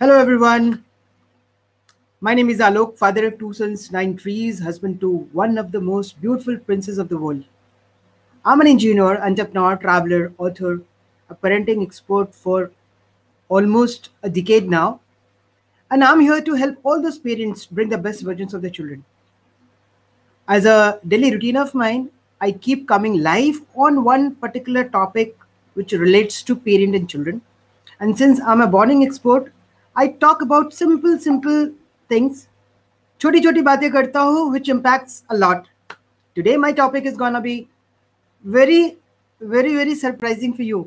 Hello, everyone. My name is Alok, father of two sons, nine trees, husband to one of the most beautiful princes of the world. I'm an engineer, entrepreneur, traveler, author, a parenting expert for almost a decade now. And I'm here to help all those parents bring the best versions of their children. As a daily routine of mine, I keep coming live on one particular topic which relates to parent and children. And since I'm a bonding expert, I talk about simple, simple things. छोटी छोटी बातें करता हूँ which impacts a lot. Today my topic is gonna be very, very, very surprising for you.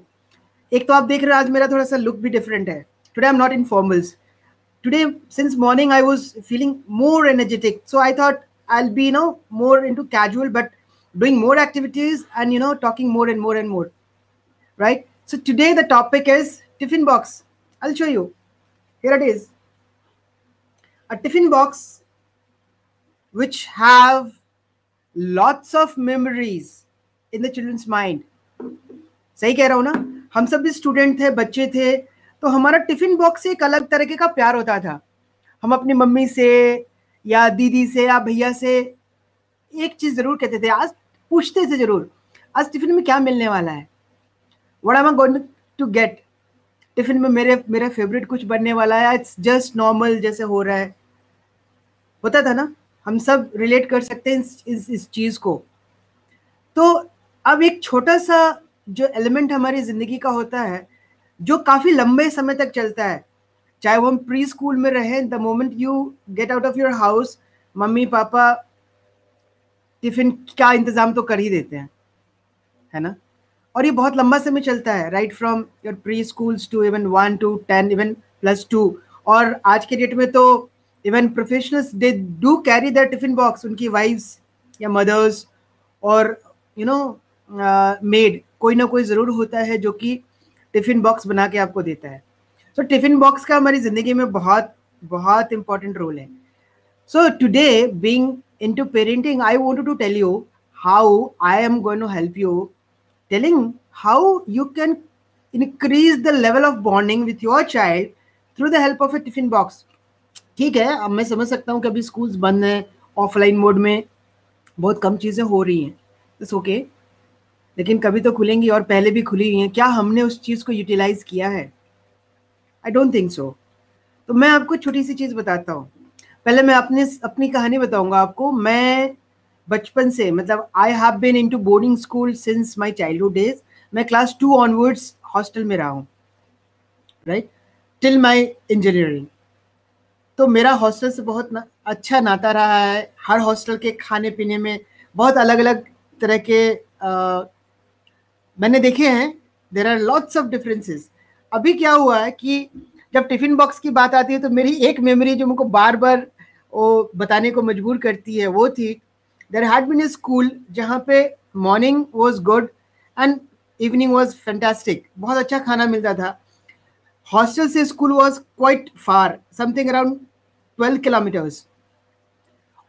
एक तो आप देख रहे हो आज मेरा थोड़ा सा लुक भी डिफरेंट है today I am not in formals today since morning I was feeling more energetic so I thought I be no more into casual but doing more activities and you know talking more and more and more right so today the topic is tiffin box i'll show you Here it is. A tiffin box which have lots of memories in the children's mind. सही कह रहा हूँ ना? हम सब भी student थे, बच्चे थे तो हमारा टिफ़िन बॉक्स एक अलग तरीके का प्यार होता था। हम अपनी मम्मी से या दीदी से या भैया से एक चीज़ ज़रूर कहते थे। आज पूछते थे ज़रूर, आज टिफ़िन में क्या मिलने वाला है? What am I going to get tiffin में मेरे मेरा फेवरेट कुछ बनने वाला है। इट्स जस्ट नॉर्मल जैसे हो रहा है। होता था ना? हम सब रिलेट कर सकते हैं इस इस, इस चीज़ को। तो अब एक छोटा सा जो एलिमेंट हमारी ज़िंदगी का होता है जो काफ़ी लंबे समय तक चलता है चाहे वो हम प्री स्कूल में रहें the moment you get out of your house mummy papa tiffin का इंतज़ाम तो कर ही देते हैं। है ना? और ये बहुत लंबा समय चलता है right from your pre schools to even one two ten even plus two और आज के डेट में तो even professionals they do carry the tiffin box उनकी वाइफ्स या मदर्स और यू नो मेड कोई ना कोई ज़रूर होता है जो कि टिफ़िन बॉक्स बना के आपको देता है। सो टिफ़िन बॉक्स का हमारी ज़िंदगी में बहुत बहुत इंपॉर्टेंट रोल है। So today being into parenting I wanted to tell you how I am going to help you telling how you can increase the level of bonding with your child through the help of a tiffin box. ठीक है, अब मैं समझ सकता हूँ कि अभी schools बंद हैं ऑफलाइन मोड में बहुत कम चीज़ें हो रही हैं। It's okay okay. लेकिन कभी तो खुलेंगी और पहले भी खुली हुई हैं। क्या हमने उस चीज़ को यूटिलाइज किया है? आई डोंट थिंक सो तो मैं आपको छोटी सी चीज़ बताता हूँ। पहले मैं अपने, अपनी कहानी बताऊँगा आपको। मैं बचपन से मतलब I have been into boarding school since my childhood days मैं क्लास टू ऑनवर्ड्स हॉस्टल में रहा हूँ राइट टिल माय इंजीनियरिंग तो मेरा हॉस्टल से बहुत ना, अच्छा नाता रहा है। हर हॉस्टल के खाने पीने में बहुत अलग अलग तरह के आ, मैंने देखे हैं। There are lots of differences अभी क्या हुआ है कि जब टिफ़िन बॉक्स की बात आती है तो मेरी एक मेमोरी जो मुझको बार बार वो बताने को मजबूर करती है वो थी there had been A school जहाँ पे morning was good and evening was fantastic बहुत अच्छा खाना मिलता था। हॉस्टल से school was quite far something around twelve kilometres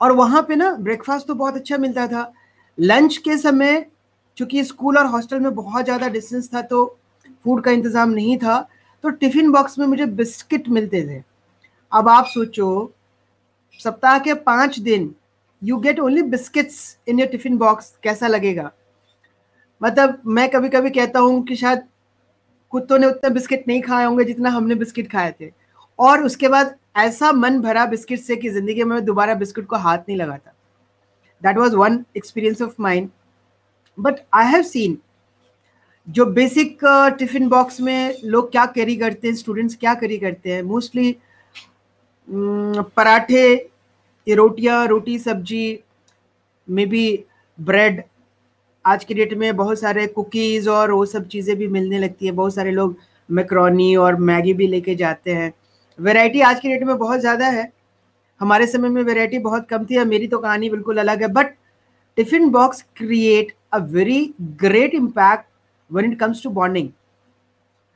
और वहाँ पे ना ब्रेकफास्ट तो बहुत अच्छा मिलता था। लंच के समय चूँकि स्कूल और हॉस्टल में बहुत ज़्यादा डिस्टेंस था तो फ़ूड का इंतज़ाम नहीं था तो टिफ़िन बॉक्स में मुझे बिस्किट मिलते थे। अब आप सोचो, सप्ताह के पाँच दिन you get only biscuits in your tiffin box कैसा लगेगा? मतलब मैं कभी कभी कहता हूँ कि शायद कुत्तों ने उतने बिस्किट नहीं खाए होंगे जितना हमने बिस्किट खाए थे। और उसके बाद ऐसा मन भरा बिस्किट से कि ज़िंदगी में दोबारा बिस्किट को हाथ नहीं लगाता। That was one experience of mind but I have seen जो बेसिक टिफ़िन बॉक्स में लोग क्या कैरी करते हैं स्टूडेंट्स क्या कैरी करते हैं मोस्टली पराठे रोटियाँ, रोटी, सब्ज़ी, मे बी ब्रेड आज के डेट में बहुत सारे कुकीज़ और वो सब चीज़ें भी मिलने लगती है। बहुत सारे लोग मैक्रोनी और मैगी भी लेके जाते हैं। वैरायटी आज के डेट में बहुत ज़्यादा है। हमारे समय में वैरायटी बहुत कम थी और मेरी तो कहानी बिल्कुल अलग है। But tiffin box create a very great impact when it comes to bonding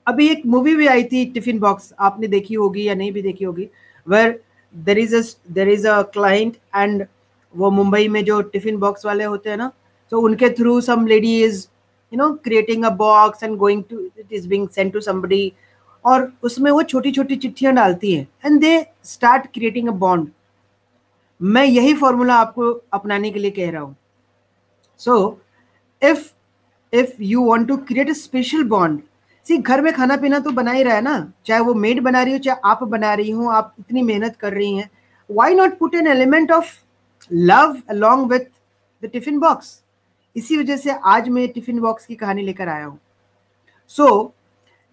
अभी एक मूवी भी आई थी टिफ़िन बॉक्स आपने देखी होगी या नहीं भी देखी होगी where there is there is a client and वो मुंबई में जो टिफ़िन बॉक्स वाले होते हैं ना तो उनके through some lady is you know creating a box and going to it is being sent to somebody और उसमें वो छोटी छोटी चिट्ठियाँ डालती हैं and they start creating a bond मैं यही फॉर्मूला आपको अपनाने के लिए कह रहा हूँ। So if if you want to create a special bond see, घर में खाना पीना तो बना ही रहा है ना। चाहे वो मेड बना रही हो, चाहे आप बना रही हो, आप इतनी मेहनत कर रही हैं। Why not put an element of love along with the tiffin box इसी वजह से आज मैं टिफ़िन बॉक्स की कहानी लेकर आया हूँ। So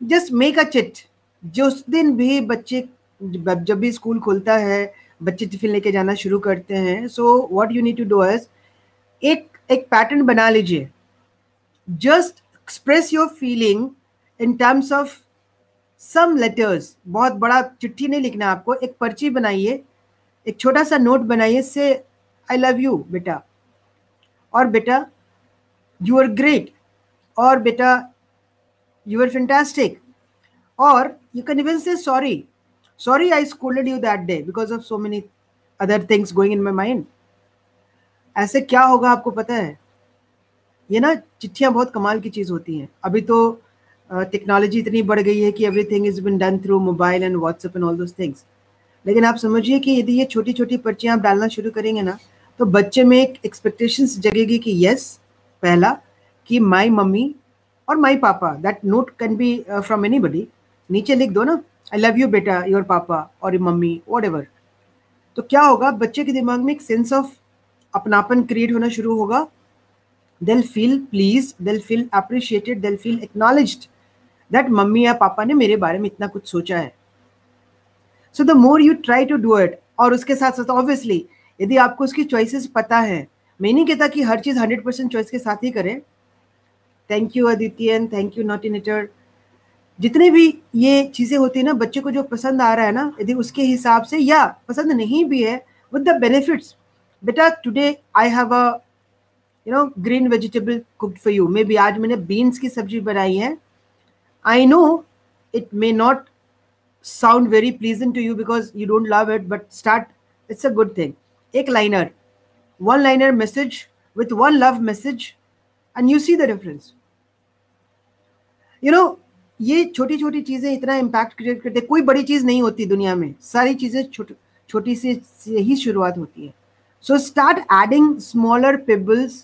just make a chit जो उस दिन भी बच्चे, जब भी स्कूल खुलता है, बच्चे टिफ़िन लेके जाना शुरू करते हैं so what you need to do is एक एक पैटर्न बना लीजिए। Just express your feeling in terms of some letters बहुत बड़ा चिट्ठी नहीं लिखना आपको, एक पर्ची बनाइए, एक छोटा सा नोट बनाइए से आई लव यू बेटा। और बेटा यू आर ग्रेट और बेटा यू आर फैंटास्टिक और you can even say sorry sorry I scolded you that day because of so many other things going in my mind ऐसे क्या होगा आपको पता है? ये ना, चिट्ठियाँ बहुत कमाल की चीज़ होती हैं। अभी तो टेक्नोलॉजी इतनी बढ़ गई है कि everything is been done through mobile and WhatsApp and all those things लेकिन आप समझिए कि यदि ये छोटी छोटी पर्चियाँ आप डालना शुरू करेंगे ना तो बच्चे में एक एक्सपेक्टेशंस जगेगी कि यस पहला, कि माई मम्मी और my papa that note can be from anybody नीचे लिख दो ना आई लव यू बेटा योर पापा और मम्मी वॉट एवर तो क्या होगा, बच्चे के दिमाग में एक सेंस ऑफ़ अपनापन क्रिएट होना शुरू होगा। They'll feel pleased they'll feel appreciated they'll feel acknowledged that mummy या पापा ने मेरे बारे में इतना कुछ सोचा है। So the more you try to do it और उसके साथ साथ ऑब्वियसली यदि आपको उसकी चॉइसेस पता है, मैं नहीं कहता कि हर चीज़ हंड्रेड परसेंट चॉइस के साथ ही करें। थैंक यू अदित्यन थैंक यू नॉट इटर जितने भी ये चीज़ें होती है ना, बच्चे को जो पसंद आ रहा है ना, यदि उसके हिसाब से या पसंद नहीं भी है विद द बेनिफिट्स बेटा today I have a you know green vegetable cooked for you maybe आज मैंने बीन्स की सब्ज़ी बनाई है I know it may not sound very pleasant to you because you don't love it but start it's a good thing एक liner one liner message with one love message and you see the difference you know ये छोटी छोटी चीज़ें इतना impact create करते कोई बड़ी चीज़ नहीं होती दुनिया में सारी चीज़ें छोटी छोटी सी से ही शुरुआत होती है so start adding smaller pebbles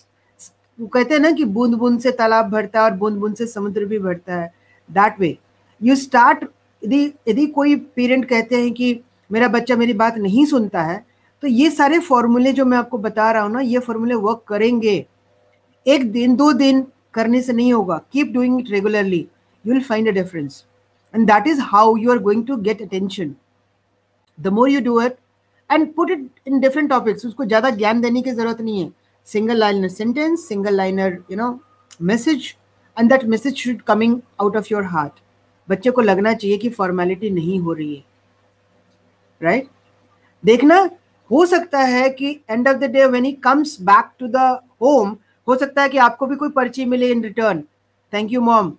कहते हैं ना कि बूंद बूंद से तालाब भरता है और बूंद बूंद से समुद्र भी भरता है दैट वे यू स्टार्ट यदि यदि कोई पेरेंट कहते हैं कि मेरा बच्चा मेरी बात नहीं सुनता है तो ये सारे फॉर्मूले जो मैं आपको बता रहा हूँ ना, ये फॉर्मूले वर्क करेंगे। एक दिन, दो दिन करने से नहीं होगा। Keep doing it regularly you will find a difference and that is how you are going to get attention the more you do it and put it in different topics उसको ज़्यादा ज्ञान देने की ज़रूरत नहीं है। Single liner sentence single liner you know message and that message should coming out of your heart बच्चे को लगना चाहिए कि फॉर्मेलिटी नहीं हो रही है। Right right? देखना, हो सकता है कि end of the day when he comes back to the home हो सकता है कि आपको भी कोई पर्ची मिले in return thank you mom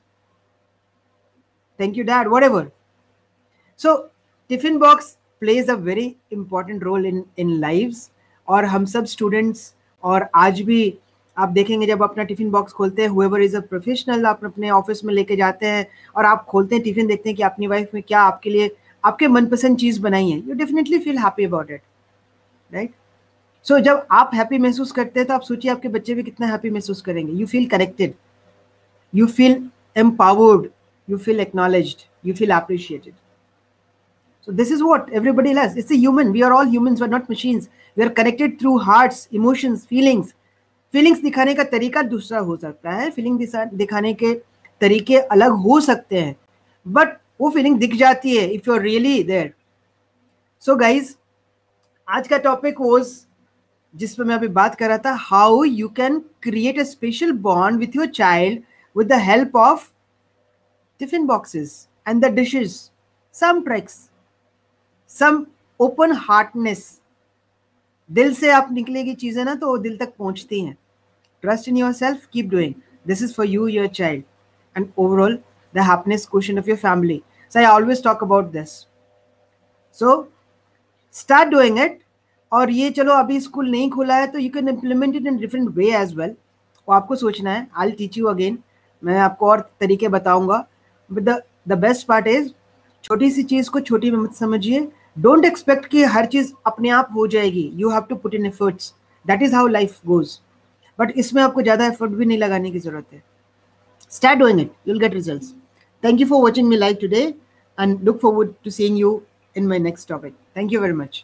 thank you dad whatever so tiffin box plays a very important role in in life और हम सब स्टूडेंट्स और आज भी आप देखेंगे जब अपना टिफ़िन बॉक्स खोलते हैं हुएवर इज़ अ प्रोफेशनल आप अपने ऑफ़िस में लेके जाते हैं और आप खोलते हैं टिफ़िन देखते हैं कि अपनी वाइफ में क्या आपके लिए आपके मनपसंद चीज़ बनाई है you definitely feel happy about it right so जब आप हैप्पी महसूस करते हैं तो आप सोचिए आपके बच्चे भी कितना हैप्पी महसूस करेंगे you feel connected you feel empowered you feel acknowledge you feel appreciated So this is what everybody loves. It's a human. We are all humans. We're not machines. We are connected through emotions, feelings. Feelings दिखाने का तरीका दूसरा हो सकता है। Feeling दिखाने के तरीके अलग हो सकते हैं। बट वो फीलिंग दिख जाती है if you are really there so guys आज का टॉपिक वॉज़ जिस पर मैं अभी बात कर रहा था how you can create a special bond with your child with the help of tiffin boxes and the dishes some tricks some open heartness दिल से आप निकलेगी चीज़ें ना तो वो दिल तक पहुँचती हैं। Trust in your self keep doing this is for you your child and overall the happiness question of your family so I always talk about this so start doing it और ये चलो, अभी स्कूल नहीं खुला है तो you can implement it in different way as well वो आपको सोचना है. आई टीच यू अगेन मैं आपको और तरीके बताऊँगा. But the best part is छोटी सी चीज़ को छोटी में मत समझिए। डोंट एक्सपेक्ट कि हर चीज़ अपने आप हो जाएगी। You have to put in efforts that is how life goes but इसमें आपको ज़्यादा एफर्ट भी नहीं लगाने की ज़रूरत है। Start doing it you'll get result thank you for watching me like today and look forward to seeing you in my next topic thank you very much.